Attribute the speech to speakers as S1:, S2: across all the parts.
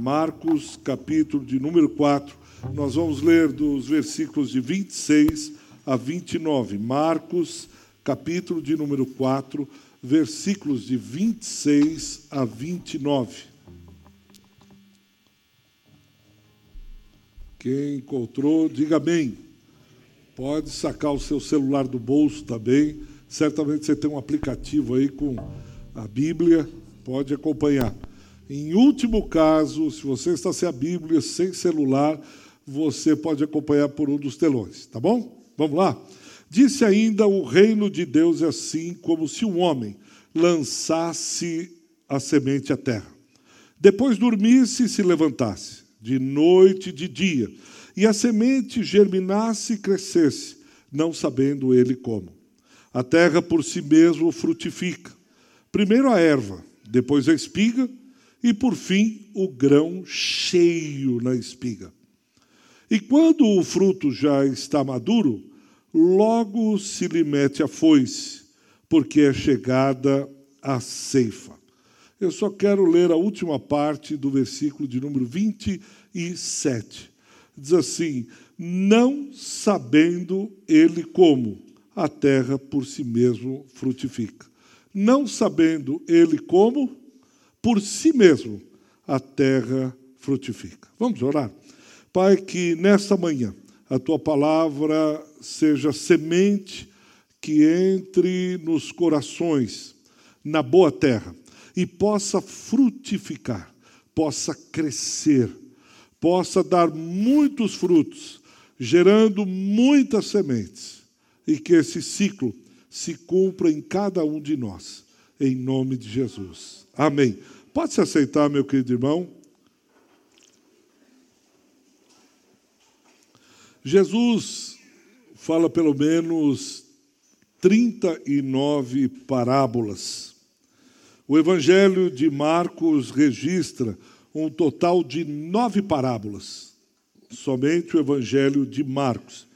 S1: Marcos, capítulo de número 4. Nós vamos ler dos versículos de 26 a 29. Marcos, capítulo de número 4, versículos de 26 a 29. Quem encontrou, diga bem. Pode sacar o seu celular do bolso também. Certamente você tem um aplicativo aí com a Bíblia, pode acompanhar. Em último caso, se você está sem a Bíblia, sem celular, você pode acompanhar por um dos telões, tá bom? Vamos lá? Disse ainda: o reino de Deus é assim como se um homem lançasse a semente à terra. Depois dormisse e se levantasse, de noite e de dia, e a semente germinasse e crescesse, não sabendo ele como. A terra por si mesmo frutifica. Primeiro a erva, depois a espiga, e por fim o grão cheio na espiga. E quando o fruto já está maduro, logo se lhe mete a foice, porque é chegada a ceifa. Eu só quero ler a última parte do versículo de número 27. Diz assim: Não sabendo ele como a terra por si mesmo frutifica. Não sabendo ele como, por si mesmo a terra frutifica. Vamos orar? Pai, que nesta manhã a tua palavra seja semente que entre nos corações, na boa terra, e possa frutificar, possa crescer, possa dar muitos frutos, gerando muitas sementes, e que esse ciclo se cumpra em cada um de nós, em nome de Jesus. Amém. Pode se aceitar, meu querido irmão? Jesus fala pelo menos 39 parábolas. O Evangelho de Marcos registra um total de nove parábolas, somente o Evangelho de Marcos.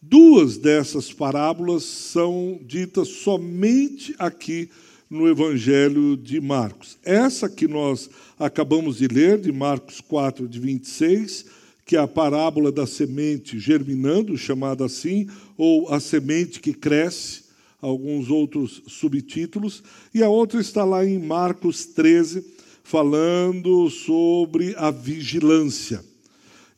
S1: Duas dessas parábolas são ditas somente aqui no Evangelho de Marcos. Essa que nós acabamos de ler, de Marcos 4, de 26, que é a parábola da semente germinando, chamada assim, ou a semente que cresce, alguns outros subtítulos, e a outra está lá em Marcos 13, falando sobre a vigilância.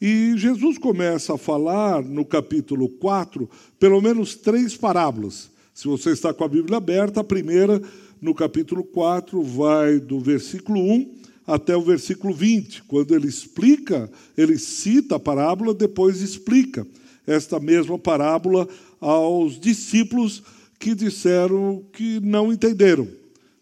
S1: E Jesus começa a falar no capítulo 4, pelo menos três parábolas. Se você está com a Bíblia aberta, a primeira, no capítulo 4, vai do versículo 1 até o versículo 20, quando ele explica, ele cita a parábola, depois explica esta mesma parábola aos discípulos que disseram que não entenderam.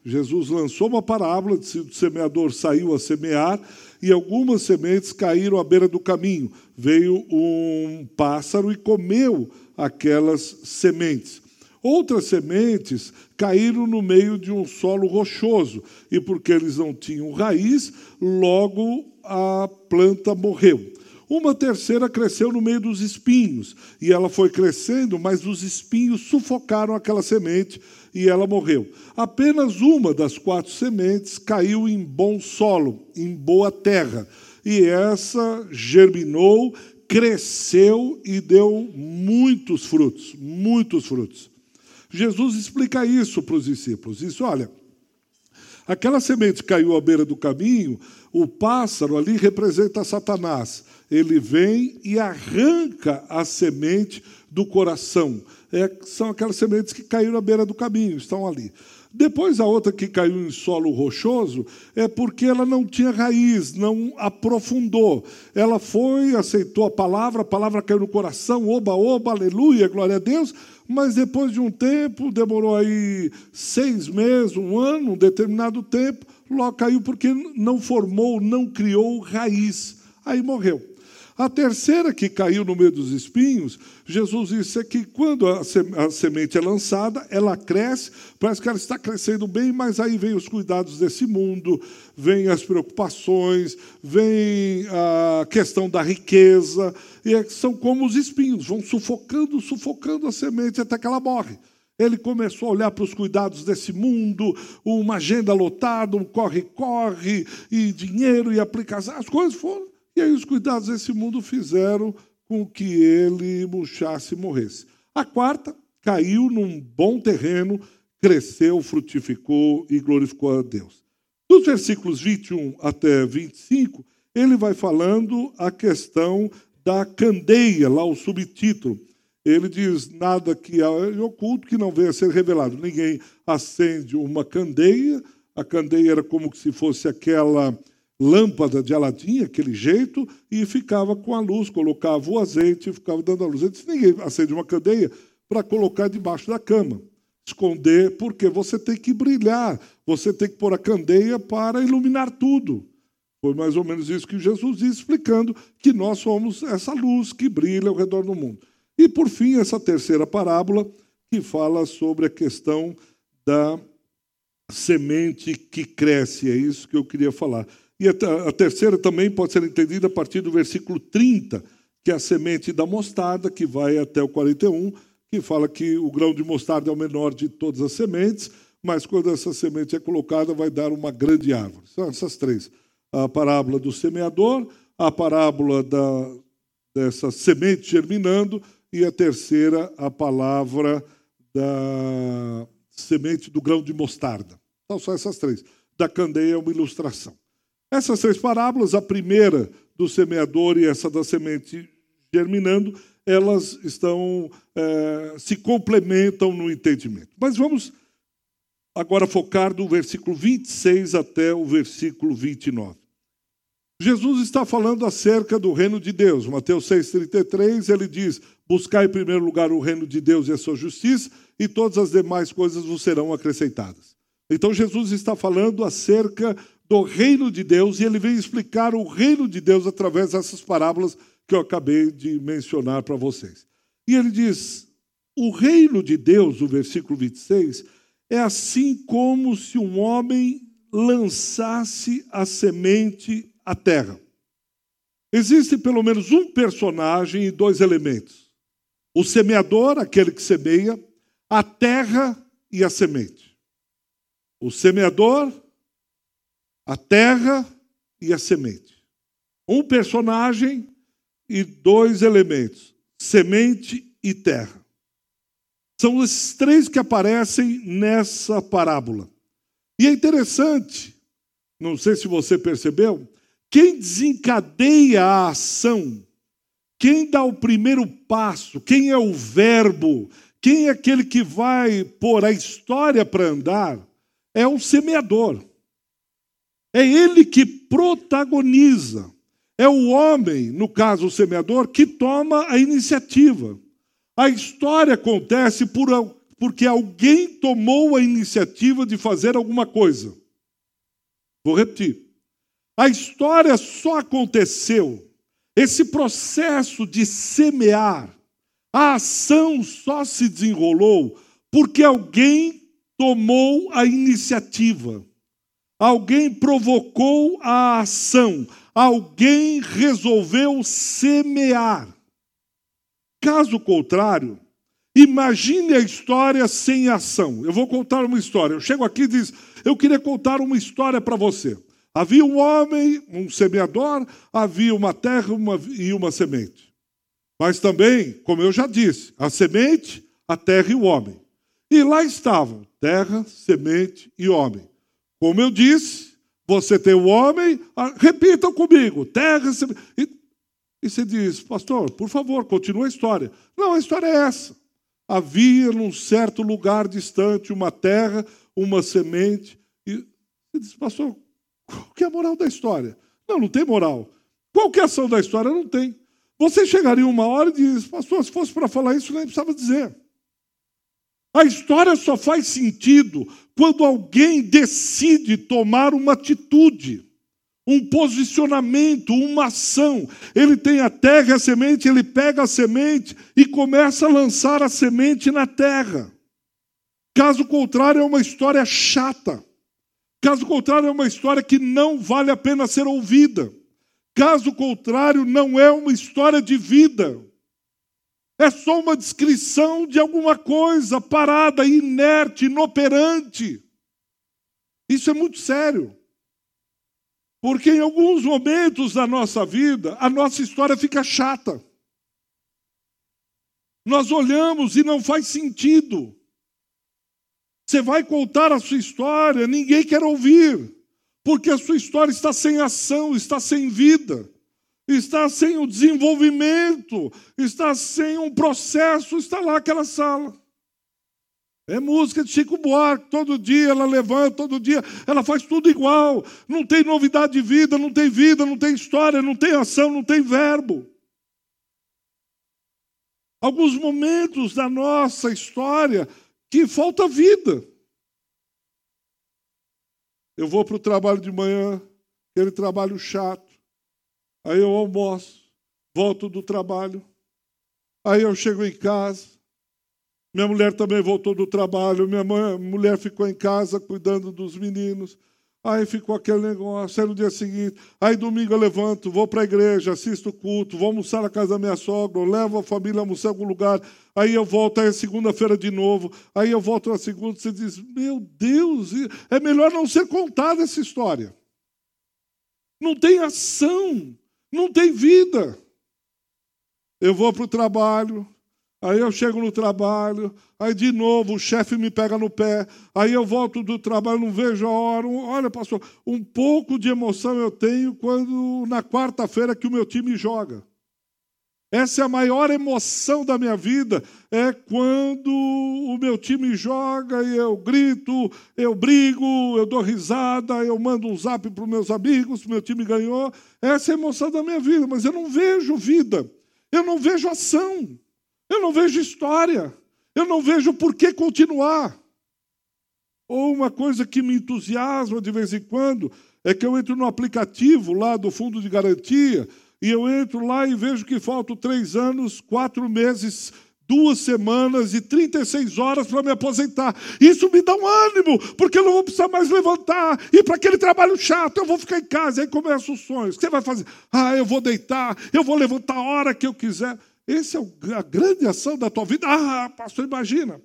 S1: Jesus lançou uma parábola, o semeador saiu a semear e algumas sementes caíram à beira do caminho. Veio um pássaro e comeu aquelas sementes. Outras sementes caíram no meio de um solo rochoso, e porque eles não tinham raiz, logo a planta morreu. Uma terceira cresceu no meio dos espinhos, e ela foi crescendo, mas os espinhos sufocaram aquela semente e ela morreu. Apenas uma das quatro sementes caiu em bom solo, em boa terra, e essa germinou, cresceu e deu muitos frutos, muitos frutos. Jesus explica isso para os discípulos. Diz: olha, aquela semente caiu à beira do caminho, o pássaro ali representa Satanás. Ele vem e arranca a semente do coração. É, são aquelas sementes que caíram à beira do caminho, estão ali. Depois a outra que caiu em solo rochoso é porque ela não tinha raiz, não aprofundou. Ela foi, aceitou a palavra, a palavra caiu no coração, oba, oba, aleluia, glória a Deus, mas depois de um tempo, demorou aí seis meses, um ano, um determinado tempo, logo caiu porque não formou, não criou raiz. Aí morreu. A terceira que caiu no meio dos espinhos, Jesus disse que quando a semente é lançada, ela cresce, parece que ela está crescendo bem, mas aí vem os cuidados desse mundo, vem as preocupações, vem a questão da riqueza, e é são como os espinhos, vão sufocando, sufocando a semente até que ela morre. ele começou a olhar para os cuidados desse mundo, uma agenda lotada, um corre-corre, e dinheiro e aplicação. As coisas foram. E aí os cuidados desse mundo fizeram com que ele murchasse e morresse. A quarta caiu num bom terreno, cresceu, frutificou e glorificou a Deus. Dos versículos 21 até 25, ele vai falando a questão da candeia, lá o subtítulo. Ele diz: nada que é oculto que não venha a ser revelado. Ninguém acende uma candeia, a candeia era como se fosse aquela lâmpada de Aladim, aquele jeito, e ficava com a luz, colocava o azeite e ficava dando a luz. Ele disse: ninguém acende uma candeia para colocar debaixo da cama. Esconder, porque você tem que brilhar, você tem que pôr a candeia para iluminar tudo. Foi mais ou menos isso que Jesus disse, explicando que nós somos essa luz que brilha ao redor do mundo. E, por fim, essa terceira parábola, que fala sobre a questão da semente que cresce. É isso que eu queria falar. E a terceira também pode ser entendida a partir do versículo 30, que é a semente da mostarda, que vai até o 41, que fala que o grão de mostarda é o menor de todas as sementes, mas quando essa semente é colocada, vai dar uma grande árvore. São essas três: a parábola do semeador, a parábola da, dessa semente germinando e a terceira, a palavra da semente do grão de mostarda. Então, são essas três. Da candeia é uma ilustração. Essas três parábolas, a primeira do semeador e essa da semente germinando, elas estão é, se complementam no entendimento. Mas vamos agora focar do versículo 26 até o versículo 29. Jesus está falando acerca do reino de Deus. Mateus 6,33, ele diz: Buscai em primeiro lugar o reino de Deus e a sua justiça, e todas as demais coisas vos serão acrescentadas. Então, Jesus está falando acerca do reino de Deus e ele vem explicar o reino de Deus através dessas parábolas que eu acabei de mencionar para vocês. E ele diz: o reino de Deus, o versículo 26, é assim como se um homem lançasse a semente a terra. Existe pelo menos um personagem e dois elementos: o semeador, aquele que semeia, a terra e a semente. O semeador, a terra e a semente. Um personagem e dois elementos: semente e terra. São esses três que aparecem nessa parábola. E é interessante, não sei se você percebeu, quem desencadeia a ação, quem dá o primeiro passo, quem é o verbo, quem é aquele que vai pôr a história para andar, é o semeador. É ele que protagoniza. É o homem, no caso o semeador, que toma a iniciativa. A história acontece por, porque alguém tomou a iniciativa de fazer alguma coisa. Vou repetir. A história só aconteceu, esse processo de semear, a ação só se desenrolou porque alguém tomou a iniciativa, alguém provocou a ação, alguém resolveu semear. Caso contrário, imagine a história sem ação. Eu vou contar uma história. Eu chego aqui e diz: Eu queria contar uma história para você. Havia um homem, um semeador, havia uma terra uma, e uma semente. Mas também, como eu já disse, a semente, a terra e o homem. E lá estavam terra, semente e homem. Como eu disse, você tem o homem, repitam comigo: terra, semente. E, você diz, pastor, por favor, continua a história. Não, a história é essa. Havia num certo lugar distante uma terra, uma semente. E você diz, pastor, qual que é a moral da história? Não, não tem moral. Qual que é a ação da história? Não tem. Você chegaria uma hora e diz, pastor, se fosse para falar isso, nem precisava dizer. A história só faz sentido quando alguém decide tomar uma atitude, um posicionamento, uma ação. Ele tem a terra a semente, ele pega a semente e começa a lançar a semente na terra. Caso contrário, é uma história chata. Caso contrário, é uma história que não vale a pena ser ouvida. Caso contrário, não é uma história de vida. É só uma descrição de alguma coisa parada, inerte, inoperante. Isso é muito sério. Porque em alguns momentos da nossa vida, a nossa história fica chata. Nós olhamos e não faz sentido. Você vai contar a sua história, ninguém quer ouvir, porque a sua história está sem ação, está sem vida, está sem o desenvolvimento, está sem um processo, está lá aquela sala. É música de Chico Buarque, todo dia ela levanta, todo dia ela faz tudo igual. Não tem novidade de vida, não tem vida, não tem história, não tem ação, não tem verbo. Alguns momentos da nossa história que falta vida. Eu vou para o trabalho de manhã, aquele trabalho chato. Aí eu almoço, volto do trabalho. Aí eu chego em casa, minha mulher também voltou do trabalho, minha mãe, mulher ficou em casa cuidando dos meninos. Aí ficou aquele negócio, aí no dia seguinte, aí domingo eu levanto, vou para a igreja, assisto o culto, vou almoçar na casa da minha sogra, levo a família a almoçar em algum lugar, aí eu volto, aí é segunda-feira de novo, aí eu volto na segunda, você diz, meu Deus, é melhor não ser contada essa história. Não tem ação, não tem vida. Eu vou para o trabalho, Aí eu chego no trabalho, aí de novo o chefe me pega no pé, aí eu volto do trabalho, não vejo a hora. Olha, pastor, um pouco de emoção eu tenho quando na quarta-feira que o meu time joga. Essa é a maior emoção da minha vida, é quando o meu time joga e eu grito, eu brigo, eu dou risada, eu mando um zap para os meus amigos, meu time ganhou. Essa é a emoção da minha vida, mas eu não vejo vida, eu não vejo ação. Eu não vejo história. Eu não vejo por que continuar. Ou uma coisa que me entusiasma de vez em quando é que eu entro no aplicativo lá do fundo de garantia e eu entro lá e vejo que faltam três anos, quatro meses, duas semanas e 36 horas para me aposentar. Isso me dá um ânimo, porque eu não vou precisar mais levantar, ir para aquele trabalho chato, eu vou ficar em casa. Aí começam os sonhos. O que você vai fazer? Ah, eu vou deitar, eu vou levantar a hora que eu quiser. Essa é a grande ação da tua vida. Ah, pastor, imagina.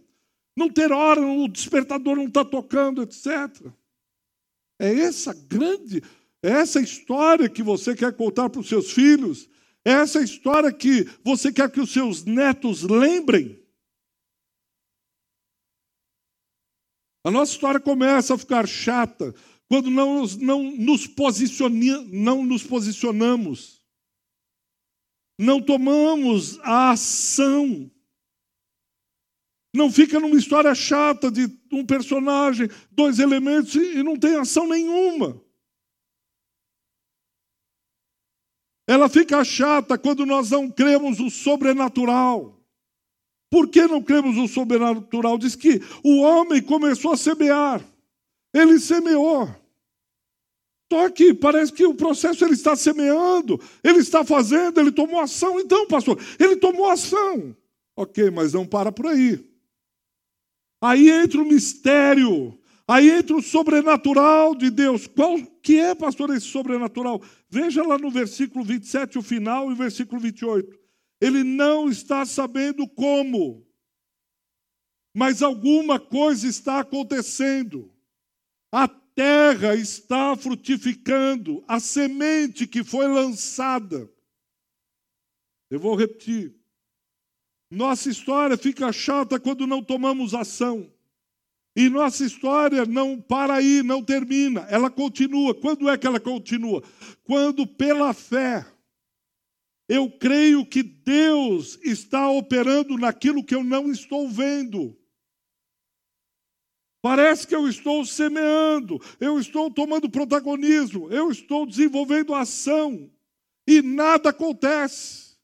S1: Não ter hora, o despertador não está tocando, etc. É essa grande, é essa história que você quer contar para os seus filhos, é essa história que você quer que os seus netos lembrem. A nossa história começa a ficar chata quando não, não, nos, posiciona, não nos posicionamos não tomamos a ação. Não fica numa história chata de um personagem, dois elementos e não tem ação nenhuma. Ela fica chata quando nós não cremos o sobrenatural. Por que não cremos o sobrenatural? Diz que o homem começou a semear. Ele semeou. Que parece que o processo ele está semeando, ele está fazendo, ele tomou ação. Então, pastor, ele tomou ação. Ok, mas não para por aí. Aí entra o mistério, aí entra o sobrenatural de Deus. Qual que é, pastor, esse sobrenatural? Veja lá no versículo 27, o final, e o versículo 28. Ele não está sabendo como, mas alguma coisa está acontecendo. A terra está frutificando, a semente que foi lançada. Eu vou repetir. Nossa história fica chata quando não tomamos ação. E nossa história não para aí, não termina, ela continua. Quando é que ela continua? Quando, pela fé, eu creio que Deus está operando naquilo que eu não estou vendo. Parece que eu estou semeando, eu estou tomando protagonismo, eu estou desenvolvendo ação e nada acontece.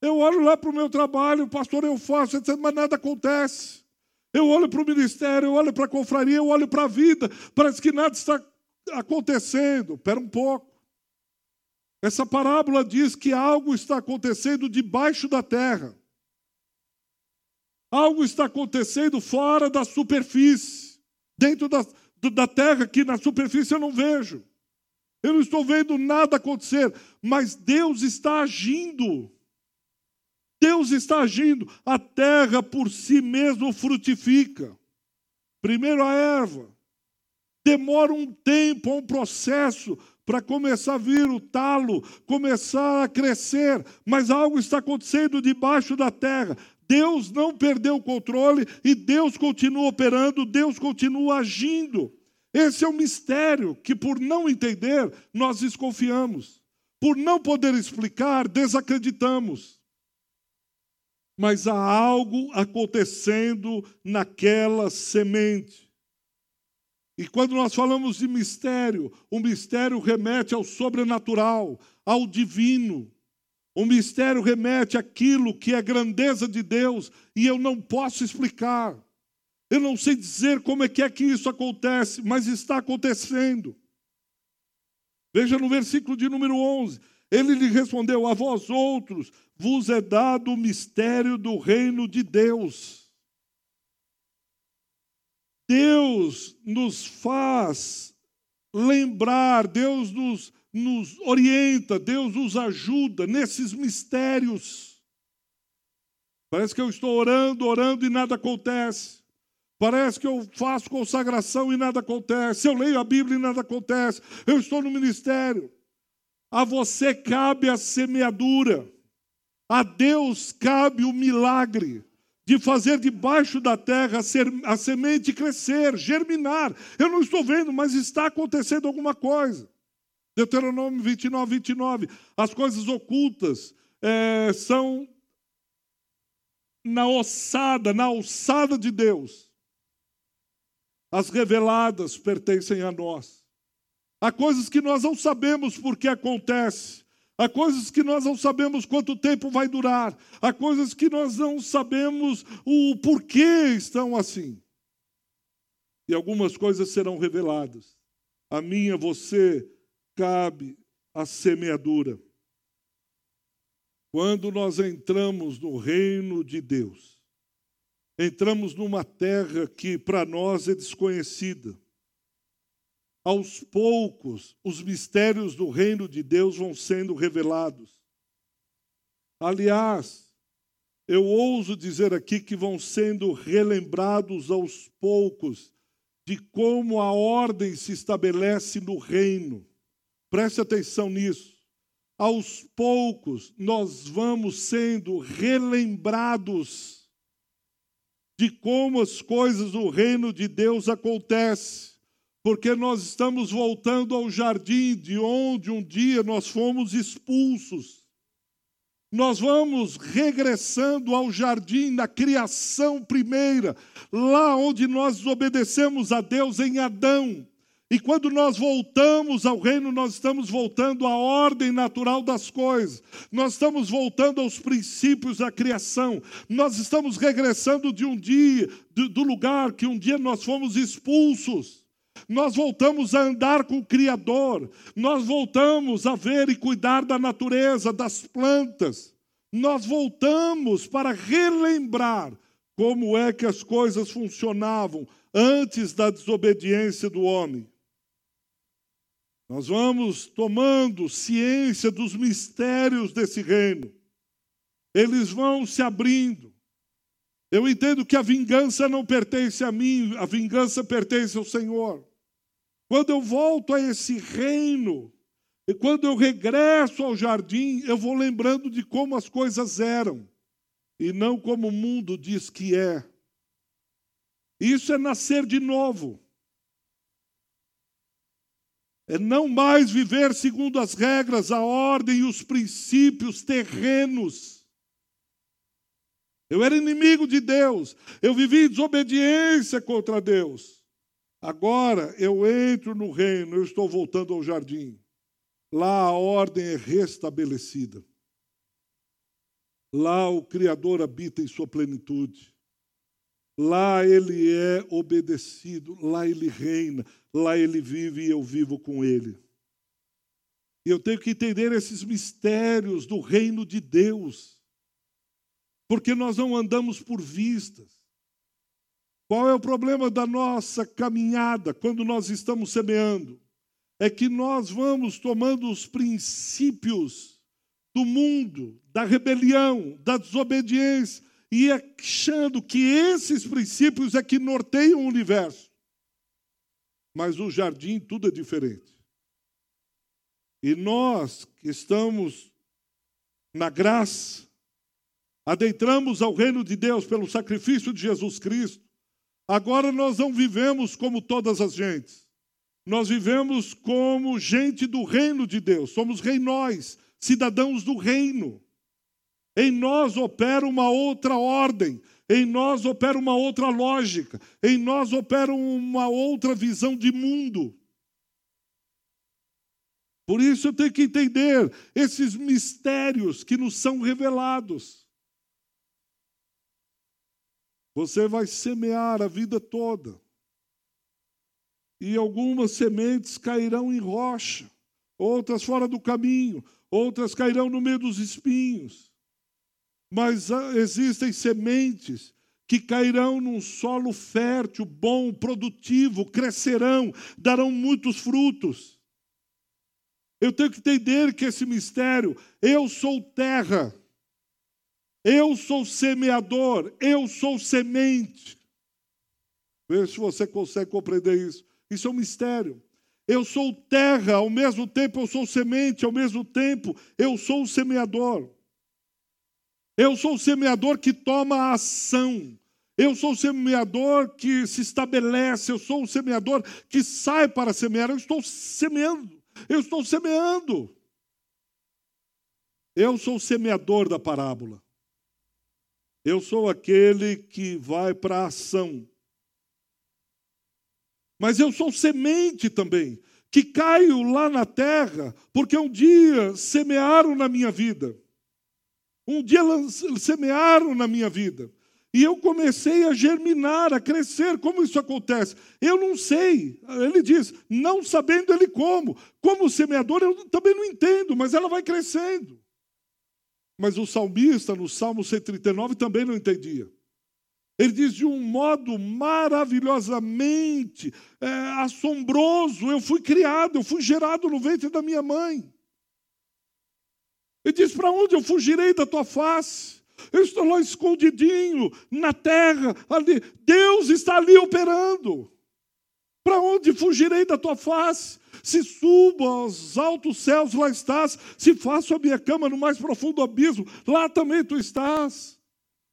S1: Eu olho lá para o meu trabalho, pastor, eu faço, mas nada acontece. Eu olho para o ministério, eu olho para a confraria, eu olho para a vida, parece que nada está acontecendo. Espera um pouco. Essa parábola diz que algo está acontecendo debaixo da terra. Algo está acontecendo fora da superfície. Dentro da, da terra, aqui na superfície, eu não vejo. Eu não estou vendo nada acontecer, mas Deus está agindo. Deus está agindo. A terra por si mesma frutifica. Primeiro a erva. Demora um tempo, um processo para começar a vir o talo, começar a crescer, mas algo está acontecendo debaixo da terra. Deus não perdeu o controle e Deus continua operando, Deus continua agindo. Esse é o um mistério que, por não entender, nós desconfiamos. Por não poder explicar, desacreditamos. Mas há algo acontecendo naquela semente. E quando nós falamos de mistério, o mistério remete ao sobrenatural, ao divino. O mistério remete àquilo que é grandeza de Deus e eu não posso explicar. Eu não sei dizer como é que é que isso acontece, mas está acontecendo. Veja no versículo de número 11. Ele lhe respondeu: A vós outros vos é dado o mistério do reino de Deus. Deus nos faz lembrar, Deus nos nos orienta, Deus nos ajuda nesses mistérios. Parece que eu estou orando, orando e nada acontece. Parece que eu faço consagração e nada acontece. Eu leio a Bíblia e nada acontece. Eu estou no ministério. A você cabe a semeadura. A Deus cabe o milagre de fazer debaixo da terra a semente crescer, germinar. Eu não estou vendo, mas está acontecendo alguma coisa. Deuteronômio 29, 29. As coisas ocultas é, são na ossada, na alçada de Deus. As reveladas pertencem a nós. Há coisas que nós não sabemos por que acontece. Há coisas que nós não sabemos quanto tempo vai durar. Há coisas que nós não sabemos o porquê estão assim. E algumas coisas serão reveladas. A minha, você, cabe a semeadura. Quando nós entramos no reino de Deus, entramos numa terra que para nós é desconhecida. Aos poucos, os mistérios do reino de Deus vão sendo revelados. Aliás, eu ouso dizer aqui que vão sendo relembrados aos poucos de como a ordem se estabelece no reino. Preste atenção nisso. Aos poucos, nós vamos sendo relembrados de como as coisas do reino de Deus acontecem, porque nós estamos voltando ao jardim de onde um dia nós fomos expulsos. Nós vamos regressando ao jardim da criação primeira, lá onde nós obedecemos a Deus em Adão. E quando nós voltamos ao reino, nós estamos voltando à ordem natural das coisas, nós estamos voltando aos princípios da criação, nós estamos regressando de um dia, do lugar que um dia nós fomos expulsos. Nós voltamos a andar com o Criador, nós voltamos a ver e cuidar da natureza, das plantas, nós voltamos para relembrar como é que as coisas funcionavam antes da desobediência do homem. Nós vamos tomando ciência dos mistérios desse reino. Eles vão se abrindo. Eu entendo que a vingança não pertence a mim, a vingança pertence ao Senhor. Quando eu volto a esse reino, e quando eu regresso ao jardim, eu vou lembrando de como as coisas eram, e não como o mundo diz que é. Isso é nascer de novo é não mais viver segundo as regras, a ordem e os princípios terrenos. Eu era inimigo de Deus, eu vivi em desobediência contra Deus. Agora eu entro no reino, eu estou voltando ao jardim. Lá a ordem é restabelecida. Lá o Criador habita em sua plenitude. Lá ele é obedecido, lá ele reina, lá ele vive e eu vivo com ele. E eu tenho que entender esses mistérios do reino de Deus, porque nós não andamos por vistas. Qual é o problema da nossa caminhada quando nós estamos semeando? É que nós vamos tomando os princípios do mundo, da rebelião, da desobediência, e achando que esses princípios é que norteiam o universo. Mas no jardim tudo é diferente. E nós que estamos na graça, adentramos ao reino de Deus pelo sacrifício de Jesus Cristo, agora nós não vivemos como todas as gentes. Nós vivemos como gente do reino de Deus, somos reinóis, cidadãos do reino. Em nós opera uma outra ordem, em nós opera uma outra lógica, em nós opera uma outra visão de mundo. Por isso eu tenho que entender esses mistérios que nos são revelados. Você vai semear a vida toda. E algumas sementes cairão em rocha, outras fora do caminho, outras cairão no meio dos espinhos. Mas ah, existem sementes que cairão num solo fértil, bom, produtivo, crescerão, darão muitos frutos. Eu tenho que entender que esse mistério, eu sou terra, eu sou semeador, eu sou semente. Veja se você consegue compreender isso. Isso é um mistério. Eu sou terra, ao mesmo tempo eu sou semente, ao mesmo tempo eu sou o semeador. Eu sou o semeador que toma ação. Eu sou o semeador que se estabelece. Eu sou o semeador que sai para semear. Eu estou semeando. Eu estou semeando. Eu sou o semeador da parábola. Eu sou aquele que vai para a ação. Mas eu sou semente também, que caio lá na terra, porque um dia semearam na minha vida. Um dia semearam na minha vida. E eu comecei a germinar, a crescer. Como isso acontece? Eu não sei. Ele diz, não sabendo ele como. Como semeador, eu também não entendo, mas ela vai crescendo. Mas o salmista, no Salmo 139, também não entendia. Ele diz de um modo maravilhosamente é, assombroso: eu fui criado, eu fui gerado no ventre da minha mãe. Ele diz: Para onde eu fugirei da tua face? Eu estou lá escondidinho na terra, ali. Deus está ali operando. Para onde fugirei da tua face? Se subo aos altos céus, lá estás. Se faço a minha cama no mais profundo abismo, lá também tu estás.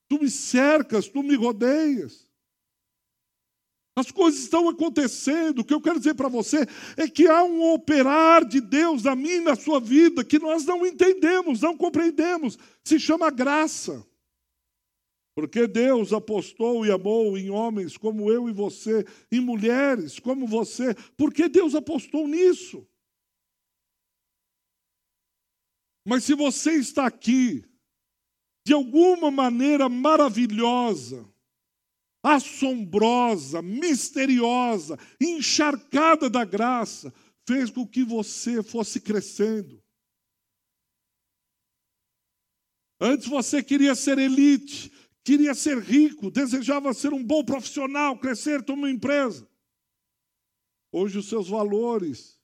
S1: Tu me cercas, tu me rodeias. As coisas estão acontecendo. O que eu quero dizer para você é que há um operar de Deus na minha e na sua vida que nós não entendemos, não compreendemos. Se chama graça. Porque Deus apostou e amou em homens como eu e você, em mulheres como você. Porque Deus apostou nisso. Mas se você está aqui, de alguma maneira maravilhosa, assombrosa, misteriosa, encharcada da graça, fez com que você fosse crescendo. Antes você queria ser elite, queria ser rico, desejava ser um bom profissional, crescer, uma empresa. Hoje os seus valores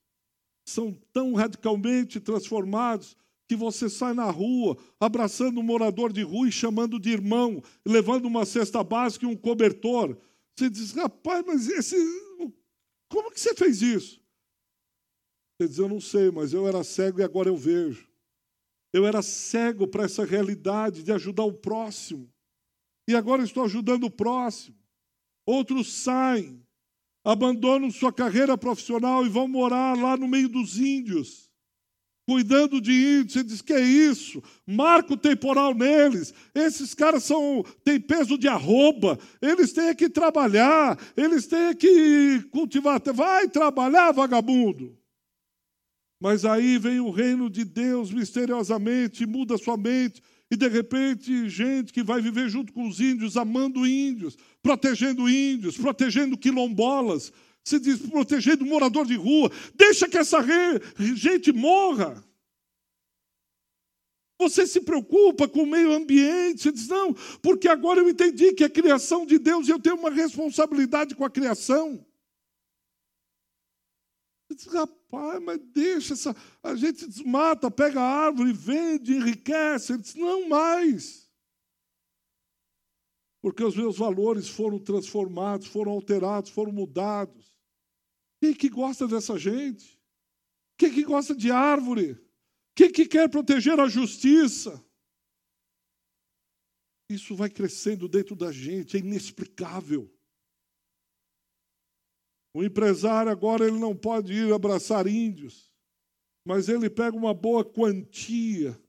S1: são tão radicalmente transformados que você sai na rua abraçando um morador de rua e chamando de irmão, levando uma cesta básica e um cobertor. Você diz, rapaz, mas esse. Como que você fez isso? Você diz, eu não sei, mas eu era cego e agora eu vejo. Eu era cego para essa realidade de ajudar o próximo. E agora estou ajudando o próximo. Outros saem, abandonam sua carreira profissional e vão morar lá no meio dos índios cuidando de índios, você diz que é isso, marco temporal neles. Esses caras são têm peso de arroba, eles têm que trabalhar, eles têm que cultivar. Vai trabalhar, vagabundo. Mas aí vem o reino de Deus misteriosamente, muda sua mente, e de repente, gente que vai viver junto com os índios, amando índios, protegendo índios, protegendo quilombolas, se diz proteger do morador de rua. Deixa que essa gente morra. Você se preocupa com o meio ambiente. Você diz, não, porque agora eu entendi que é criação de Deus e eu tenho uma responsabilidade com a criação. diz, rapaz, mas deixa essa. A gente desmata, pega a árvore, vende, enriquece. Ele diz, não mais. Porque os meus valores foram transformados, foram alterados, foram mudados. Quem que gosta dessa gente? Quem que gosta de árvore? Quem que quer proteger a justiça? Isso vai crescendo dentro da gente, é inexplicável. O empresário agora ele não pode ir abraçar índios, mas ele pega uma boa quantia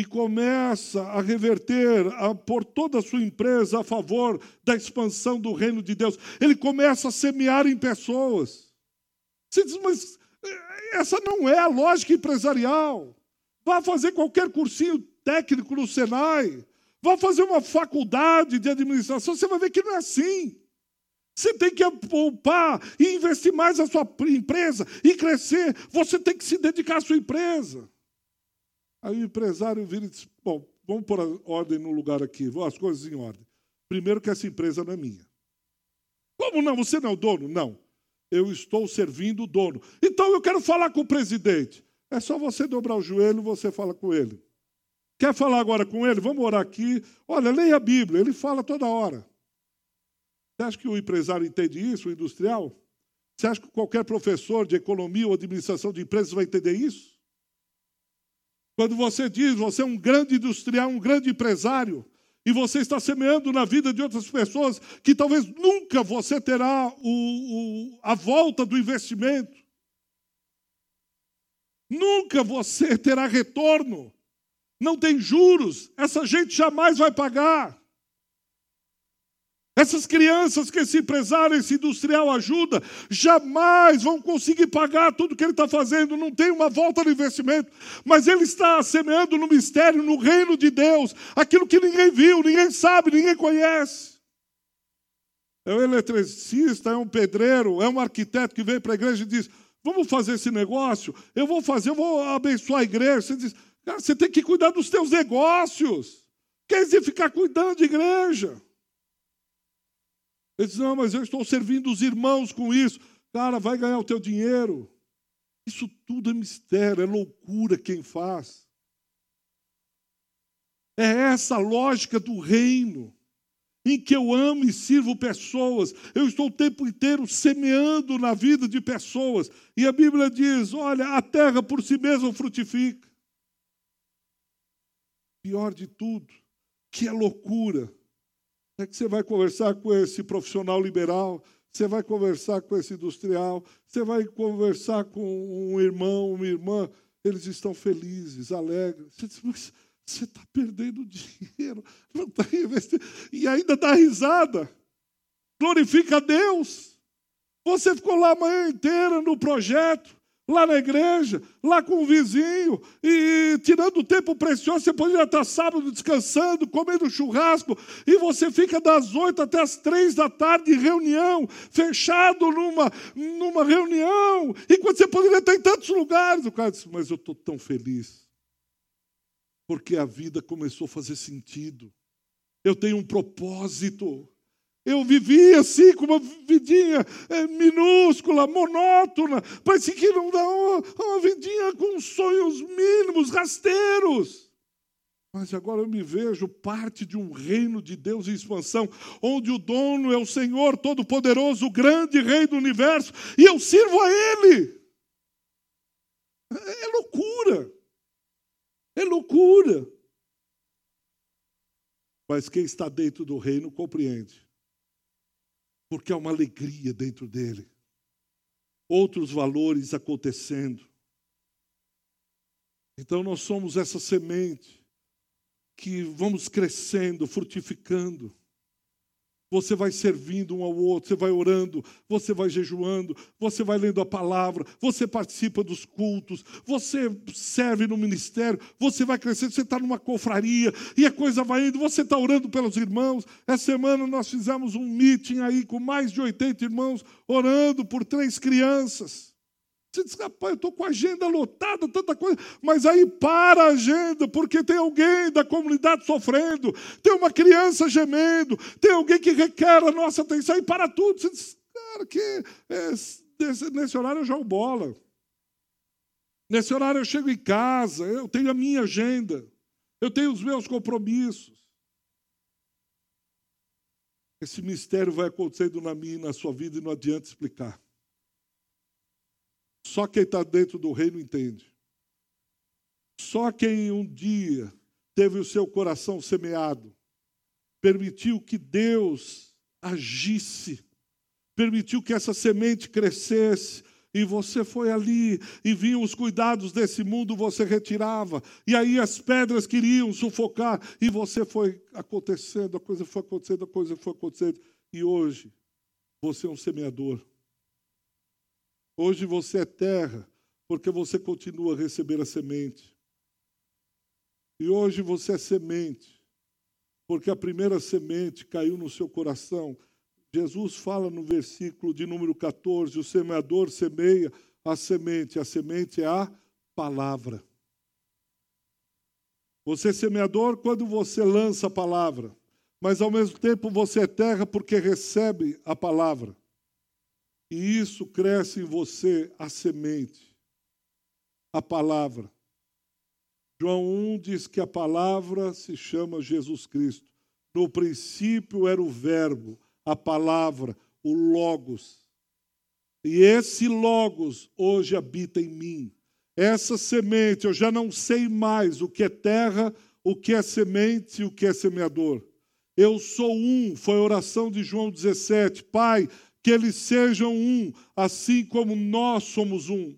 S1: e começa a reverter, a pôr toda a sua empresa a favor da expansão do reino de Deus. Ele começa a semear em pessoas. Você diz, mas eh, essa não é a lógica empresarial. Vá fazer qualquer cursinho técnico no Senai. Vá fazer uma faculdade de administração, você vai ver que não é assim. Você tem que poupar e investir mais na sua empresa e crescer. Você tem que se dedicar à sua empresa. Aí o empresário vira e diz: Bom, vamos pôr ordem no lugar aqui, as coisas em ordem. Primeiro, que essa empresa não é minha. Como não? Você não é o dono? Não. Eu estou servindo o dono. Então eu quero falar com o presidente. É só você dobrar o joelho e você fala com ele. Quer falar agora com ele? Vamos orar aqui. Olha, leia a Bíblia, ele fala toda hora. Você acha que o empresário entende isso, o industrial? Você acha que qualquer professor de economia ou administração de empresas vai entender isso? Quando você diz, você é um grande industrial, um grande empresário, e você está semeando na vida de outras pessoas que talvez nunca você terá o, o, a volta do investimento. Nunca você terá retorno. Não tem juros. Essa gente jamais vai pagar. Essas crianças que esse empresário, esse industrial ajuda, jamais vão conseguir pagar tudo que ele está fazendo, não tem uma volta no investimento, mas ele está semeando no mistério, no reino de Deus, aquilo que ninguém viu, ninguém sabe, ninguém conhece. É um eletricista, é um pedreiro, é um arquiteto que vem para a igreja e diz: Vamos fazer esse negócio, eu vou fazer, eu vou abençoar a igreja. Você diz: Cara, você tem que cuidar dos teus negócios. Quer dizer, ficar cuidando de igreja. Ele diz, não, mas eu estou servindo os irmãos com isso. Cara, vai ganhar o teu dinheiro. Isso tudo é mistério, é loucura quem faz. É essa a lógica do reino, em que eu amo e sirvo pessoas. Eu estou o tempo inteiro semeando na vida de pessoas. E a Bíblia diz: olha, a terra por si mesma frutifica. Pior de tudo, que é loucura é que você vai conversar com esse profissional liberal, você vai conversar com esse industrial, você vai conversar com um irmão, uma irmã, eles estão felizes, alegres. Você diz, mas você está perdendo dinheiro, não está investindo, e ainda dá risada. Glorifica a Deus. Você ficou lá a manhã inteira no projeto, lá na igreja, lá com o vizinho, e tirando tempo precioso, você poderia estar sábado descansando, comendo churrasco, e você fica das oito até as três da tarde em reunião, fechado numa, numa reunião, enquanto você poderia estar em tantos lugares. O cara disse, mas eu estou tão feliz, porque a vida começou a fazer sentido. Eu tenho um propósito. Eu vivia assim, com uma vidinha é, minúscula, monótona, parecia que não dá uma, uma vidinha com sonhos mínimos, rasteiros. Mas agora eu me vejo parte de um reino de Deus em expansão, onde o dono é o Senhor Todo-Poderoso, o grande Rei do universo, e eu sirvo a Ele. É, é loucura. É loucura. Mas quem está dentro do reino compreende porque há uma alegria dentro dele, outros valores acontecendo. Então nós somos essa semente que vamos crescendo, frutificando. Você vai servindo um ao outro, você vai orando, você vai jejuando, você vai lendo a palavra, você participa dos cultos, você serve no ministério, você vai crescendo, você está numa confraria e a coisa vai indo, você está orando pelos irmãos. Essa semana nós fizemos um meeting aí com mais de 80 irmãos, orando por três crianças. Você diz, rapaz, eu estou com a agenda lotada, tanta coisa, mas aí para a agenda, porque tem alguém da comunidade sofrendo, tem uma criança gemendo, tem alguém que requer a nossa atenção, e para tudo. Você diz, cara, que é, nesse horário eu jogo bola. Nesse horário eu chego em casa, eu tenho a minha agenda, eu tenho os meus compromissos. Esse mistério vai acontecendo na minha e na sua vida e não adianta explicar. Só quem está dentro do reino entende. Só quem um dia teve o seu coração semeado, permitiu que Deus agisse, permitiu que essa semente crescesse, e você foi ali e vinham os cuidados desse mundo, você retirava, e aí as pedras queriam sufocar, e você foi acontecendo, a coisa foi acontecendo, a coisa foi acontecendo, e hoje você é um semeador. Hoje você é terra, porque você continua a receber a semente. E hoje você é semente, porque a primeira semente caiu no seu coração Jesus fala no versículo de número 14: o semeador semeia a semente, a semente é a palavra. Você é semeador quando você lança a palavra, mas ao mesmo tempo você é terra porque recebe a palavra. E isso cresce em você a semente, a palavra. João 1 diz que a palavra se chama Jesus Cristo. No princípio era o Verbo a palavra, o Logos. E esse Logos hoje habita em mim. Essa semente, eu já não sei mais o que é terra, o que é semente e o que é semeador. Eu sou um, foi a oração de João 17. Pai, que eles sejam um, assim como nós somos um.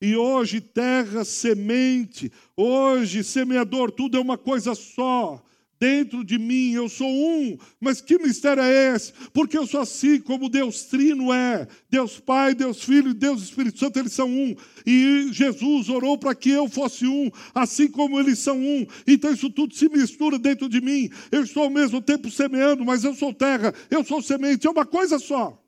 S1: E hoje, terra, semente, hoje, semeador, tudo é uma coisa só dentro de mim, eu sou um. Mas que mistério é esse? Porque eu sou assim como Deus Trino é. Deus Pai, Deus Filho e Deus Espírito Santo, eles são um. E Jesus orou para que eu fosse um, assim como eles são um. Então isso tudo se mistura dentro de mim. Eu estou ao mesmo tempo semeando, mas eu sou terra, eu sou semente, é uma coisa só.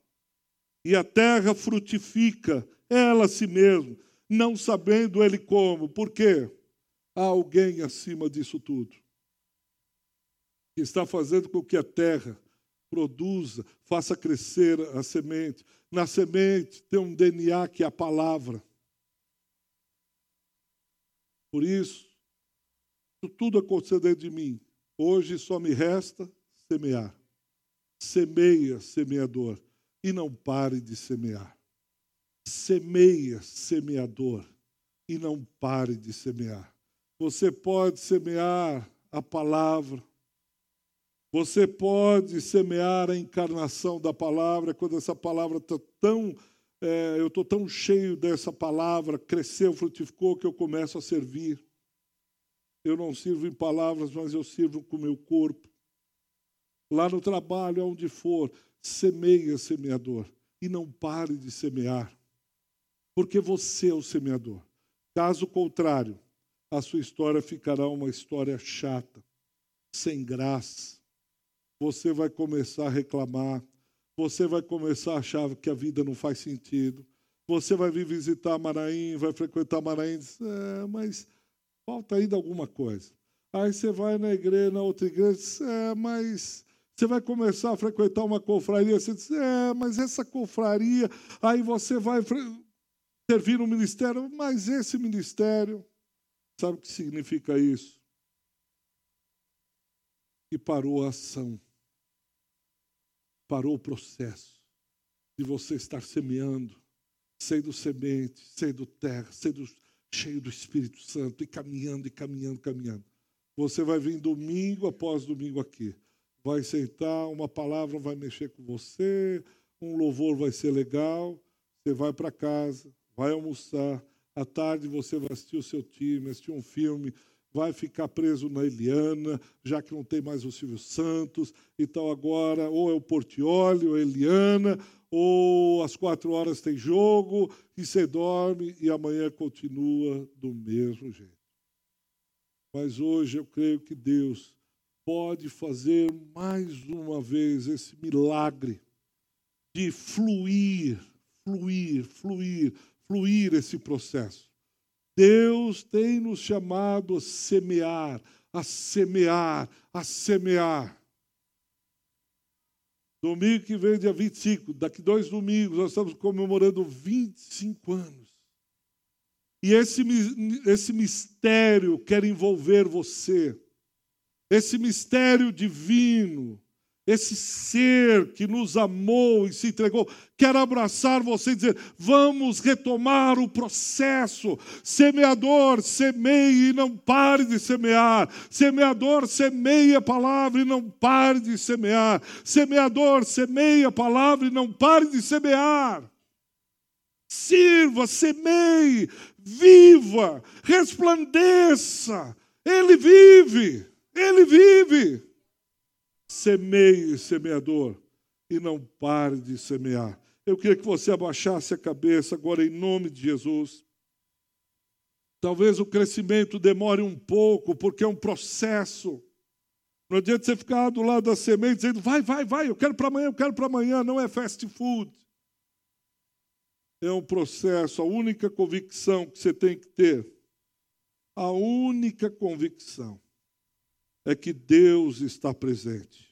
S1: E a terra frutifica ela a si mesma, não sabendo ele como. Por quê? Há alguém acima disso tudo que está fazendo com que a terra produza, faça crescer a semente. Na semente tem um DNA que é a palavra. Por isso, tudo aconteceu dentro de mim. Hoje só me resta semear. Semeia, semeador, e não pare de semear. Semeia, semeador, e não pare de semear. Você pode semear a palavra, você pode semear a encarnação da palavra quando essa palavra está tão. É, eu estou tão cheio dessa palavra, cresceu, frutificou, que eu começo a servir. Eu não sirvo em palavras, mas eu sirvo com o meu corpo. Lá no trabalho, aonde for, semeia, semeador. E não pare de semear. Porque você é o semeador. Caso contrário, a sua história ficará uma história chata, sem graça você vai começar a reclamar, você vai começar a achar que a vida não faz sentido. Você vai vir visitar Maraim, vai frequentar Maraim, diz, é, mas falta ainda alguma coisa. Aí você vai na igreja, na outra igreja, diz, é, mas você vai começar a frequentar uma confraria, você diz, é, mas essa confraria, aí você vai servir no ministério, mas esse ministério, sabe o que significa isso? Que parou a ação parou o processo de você estar semeando, sendo semente, sendo terra, sendo cheio do Espírito Santo e caminhando e caminhando, caminhando. Você vai vir domingo após domingo aqui. Vai sentar, uma palavra vai mexer com você, um louvor vai ser legal, você vai para casa, vai almoçar, à tarde você vai assistir o seu time, assistir um filme, vai ficar preso na Eliana, já que não tem mais o Silvio Santos, então agora ou é o Portioli, ou a Eliana, ou às quatro horas tem jogo, e você dorme e amanhã continua do mesmo jeito. Mas hoje eu creio que Deus pode fazer mais uma vez esse milagre de fluir, fluir, fluir, fluir esse processo. Deus tem nos chamado a semear, a semear, a semear. Domingo que vem, dia 25, daqui dois domingos, nós estamos comemorando 25 anos E esse, esse mistério quer envolver você. Esse mistério divino esse ser que nos amou e se entregou, quer abraçar você e dizer: vamos retomar o processo. Semeador, semeie e não pare de semear. Semeador, semeie a palavra e não pare de semear. Semeador, semeie a palavra e não pare de semear. Sirva, semeie, viva, resplandeça. Ele vive, ele vive. Semeie, semeador, e não pare de semear. Eu queria que você abaixasse a cabeça agora em nome de Jesus. Talvez o crescimento demore um pouco, porque é um processo. Não adianta você ficar do lado da semente dizendo, vai, vai, vai, eu quero para amanhã, eu quero para amanhã. Não é fast food. É um processo. A única convicção que você tem que ter, a única convicção, é que Deus está presente.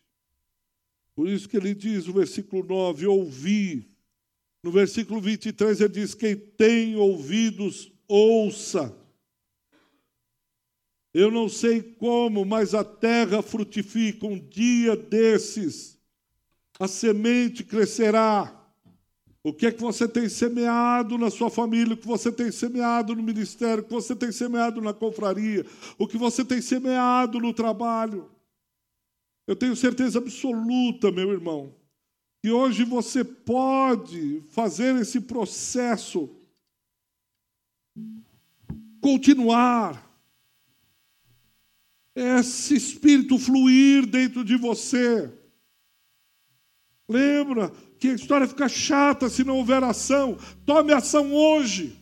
S1: Por isso que ele diz no versículo 9: ouvi. No versículo 23 ele diz: quem tem ouvidos, ouça. Eu não sei como, mas a terra frutifica. Um dia desses, a semente crescerá o que é que você tem semeado na sua família, o que você tem semeado no ministério, o que você tem semeado na confraria, o que você tem semeado no trabalho. Eu tenho certeza absoluta, meu irmão, que hoje você pode fazer esse processo continuar. Esse espírito fluir dentro de você. Lembra, que a história fica chata se não houver ação. Tome ação hoje.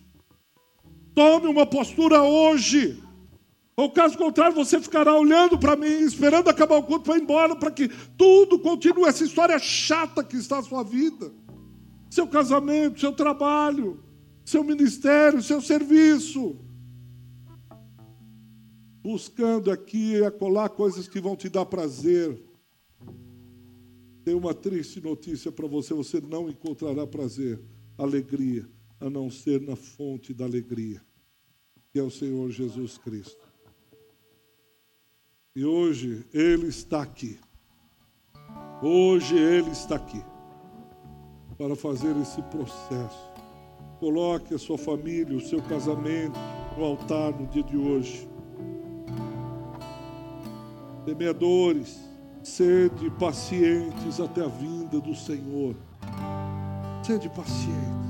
S1: Tome uma postura hoje. Ou caso contrário, você ficará olhando para mim, esperando acabar o culto para ir embora, para que tudo continue essa história chata que está a sua vida. Seu casamento, seu trabalho, seu ministério, seu serviço. Buscando aqui e acolá coisas que vão te dar prazer tem uma triste notícia para você: você não encontrará prazer, alegria, a não ser na fonte da alegria, que é o Senhor Jesus Cristo. E hoje Ele está aqui. Hoje Ele está aqui para fazer esse processo. Coloque a sua família, o seu casamento no altar no dia de hoje. Temedores Sede pacientes até a vinda do Senhor. Sede pacientes.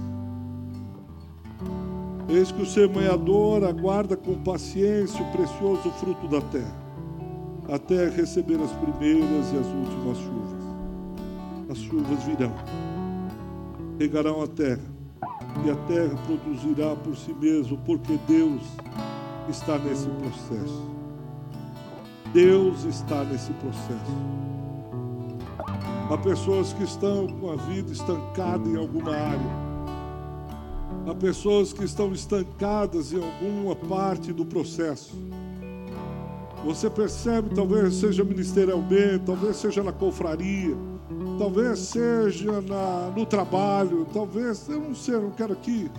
S1: Eis que o semeador aguarda com paciência o precioso fruto da terra, até receber as primeiras e as últimas chuvas. As chuvas virão, regarão a terra, e a terra produzirá por si mesmo, porque Deus está nesse processo. Deus está nesse processo. Há pessoas que estão com a vida estancada em alguma área. Há pessoas que estão estancadas em alguma parte do processo. Você percebe, talvez seja ministerialmente, talvez seja na confraria, talvez seja na, no trabalho, talvez, eu não sei, eu não quero aqui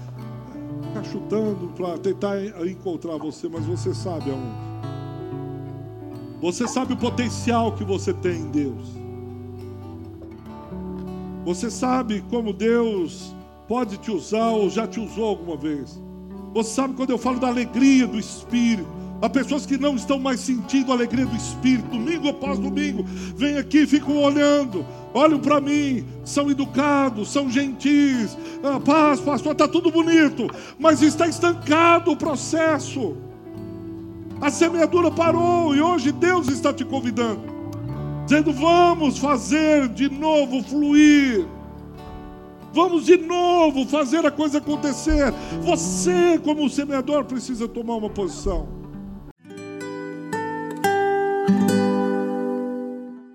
S1: ficar chutando para tentar encontrar você, mas você sabe aonde. Você sabe o potencial que você tem em Deus. Você sabe como Deus pode te usar ou já te usou alguma vez. Você sabe quando eu falo da alegria do Espírito. Há pessoas que não estão mais sentindo a alegria do Espírito, domingo após domingo, vêm aqui, ficam olhando, olham para mim, são educados, são gentis, ah, paz, pastor, está tudo bonito, mas está estancado o processo. A semeadura parou e hoje Deus está te convidando, dizendo: vamos fazer de novo fluir. Vamos de novo fazer a coisa acontecer. Você, como semeador, precisa tomar uma posição.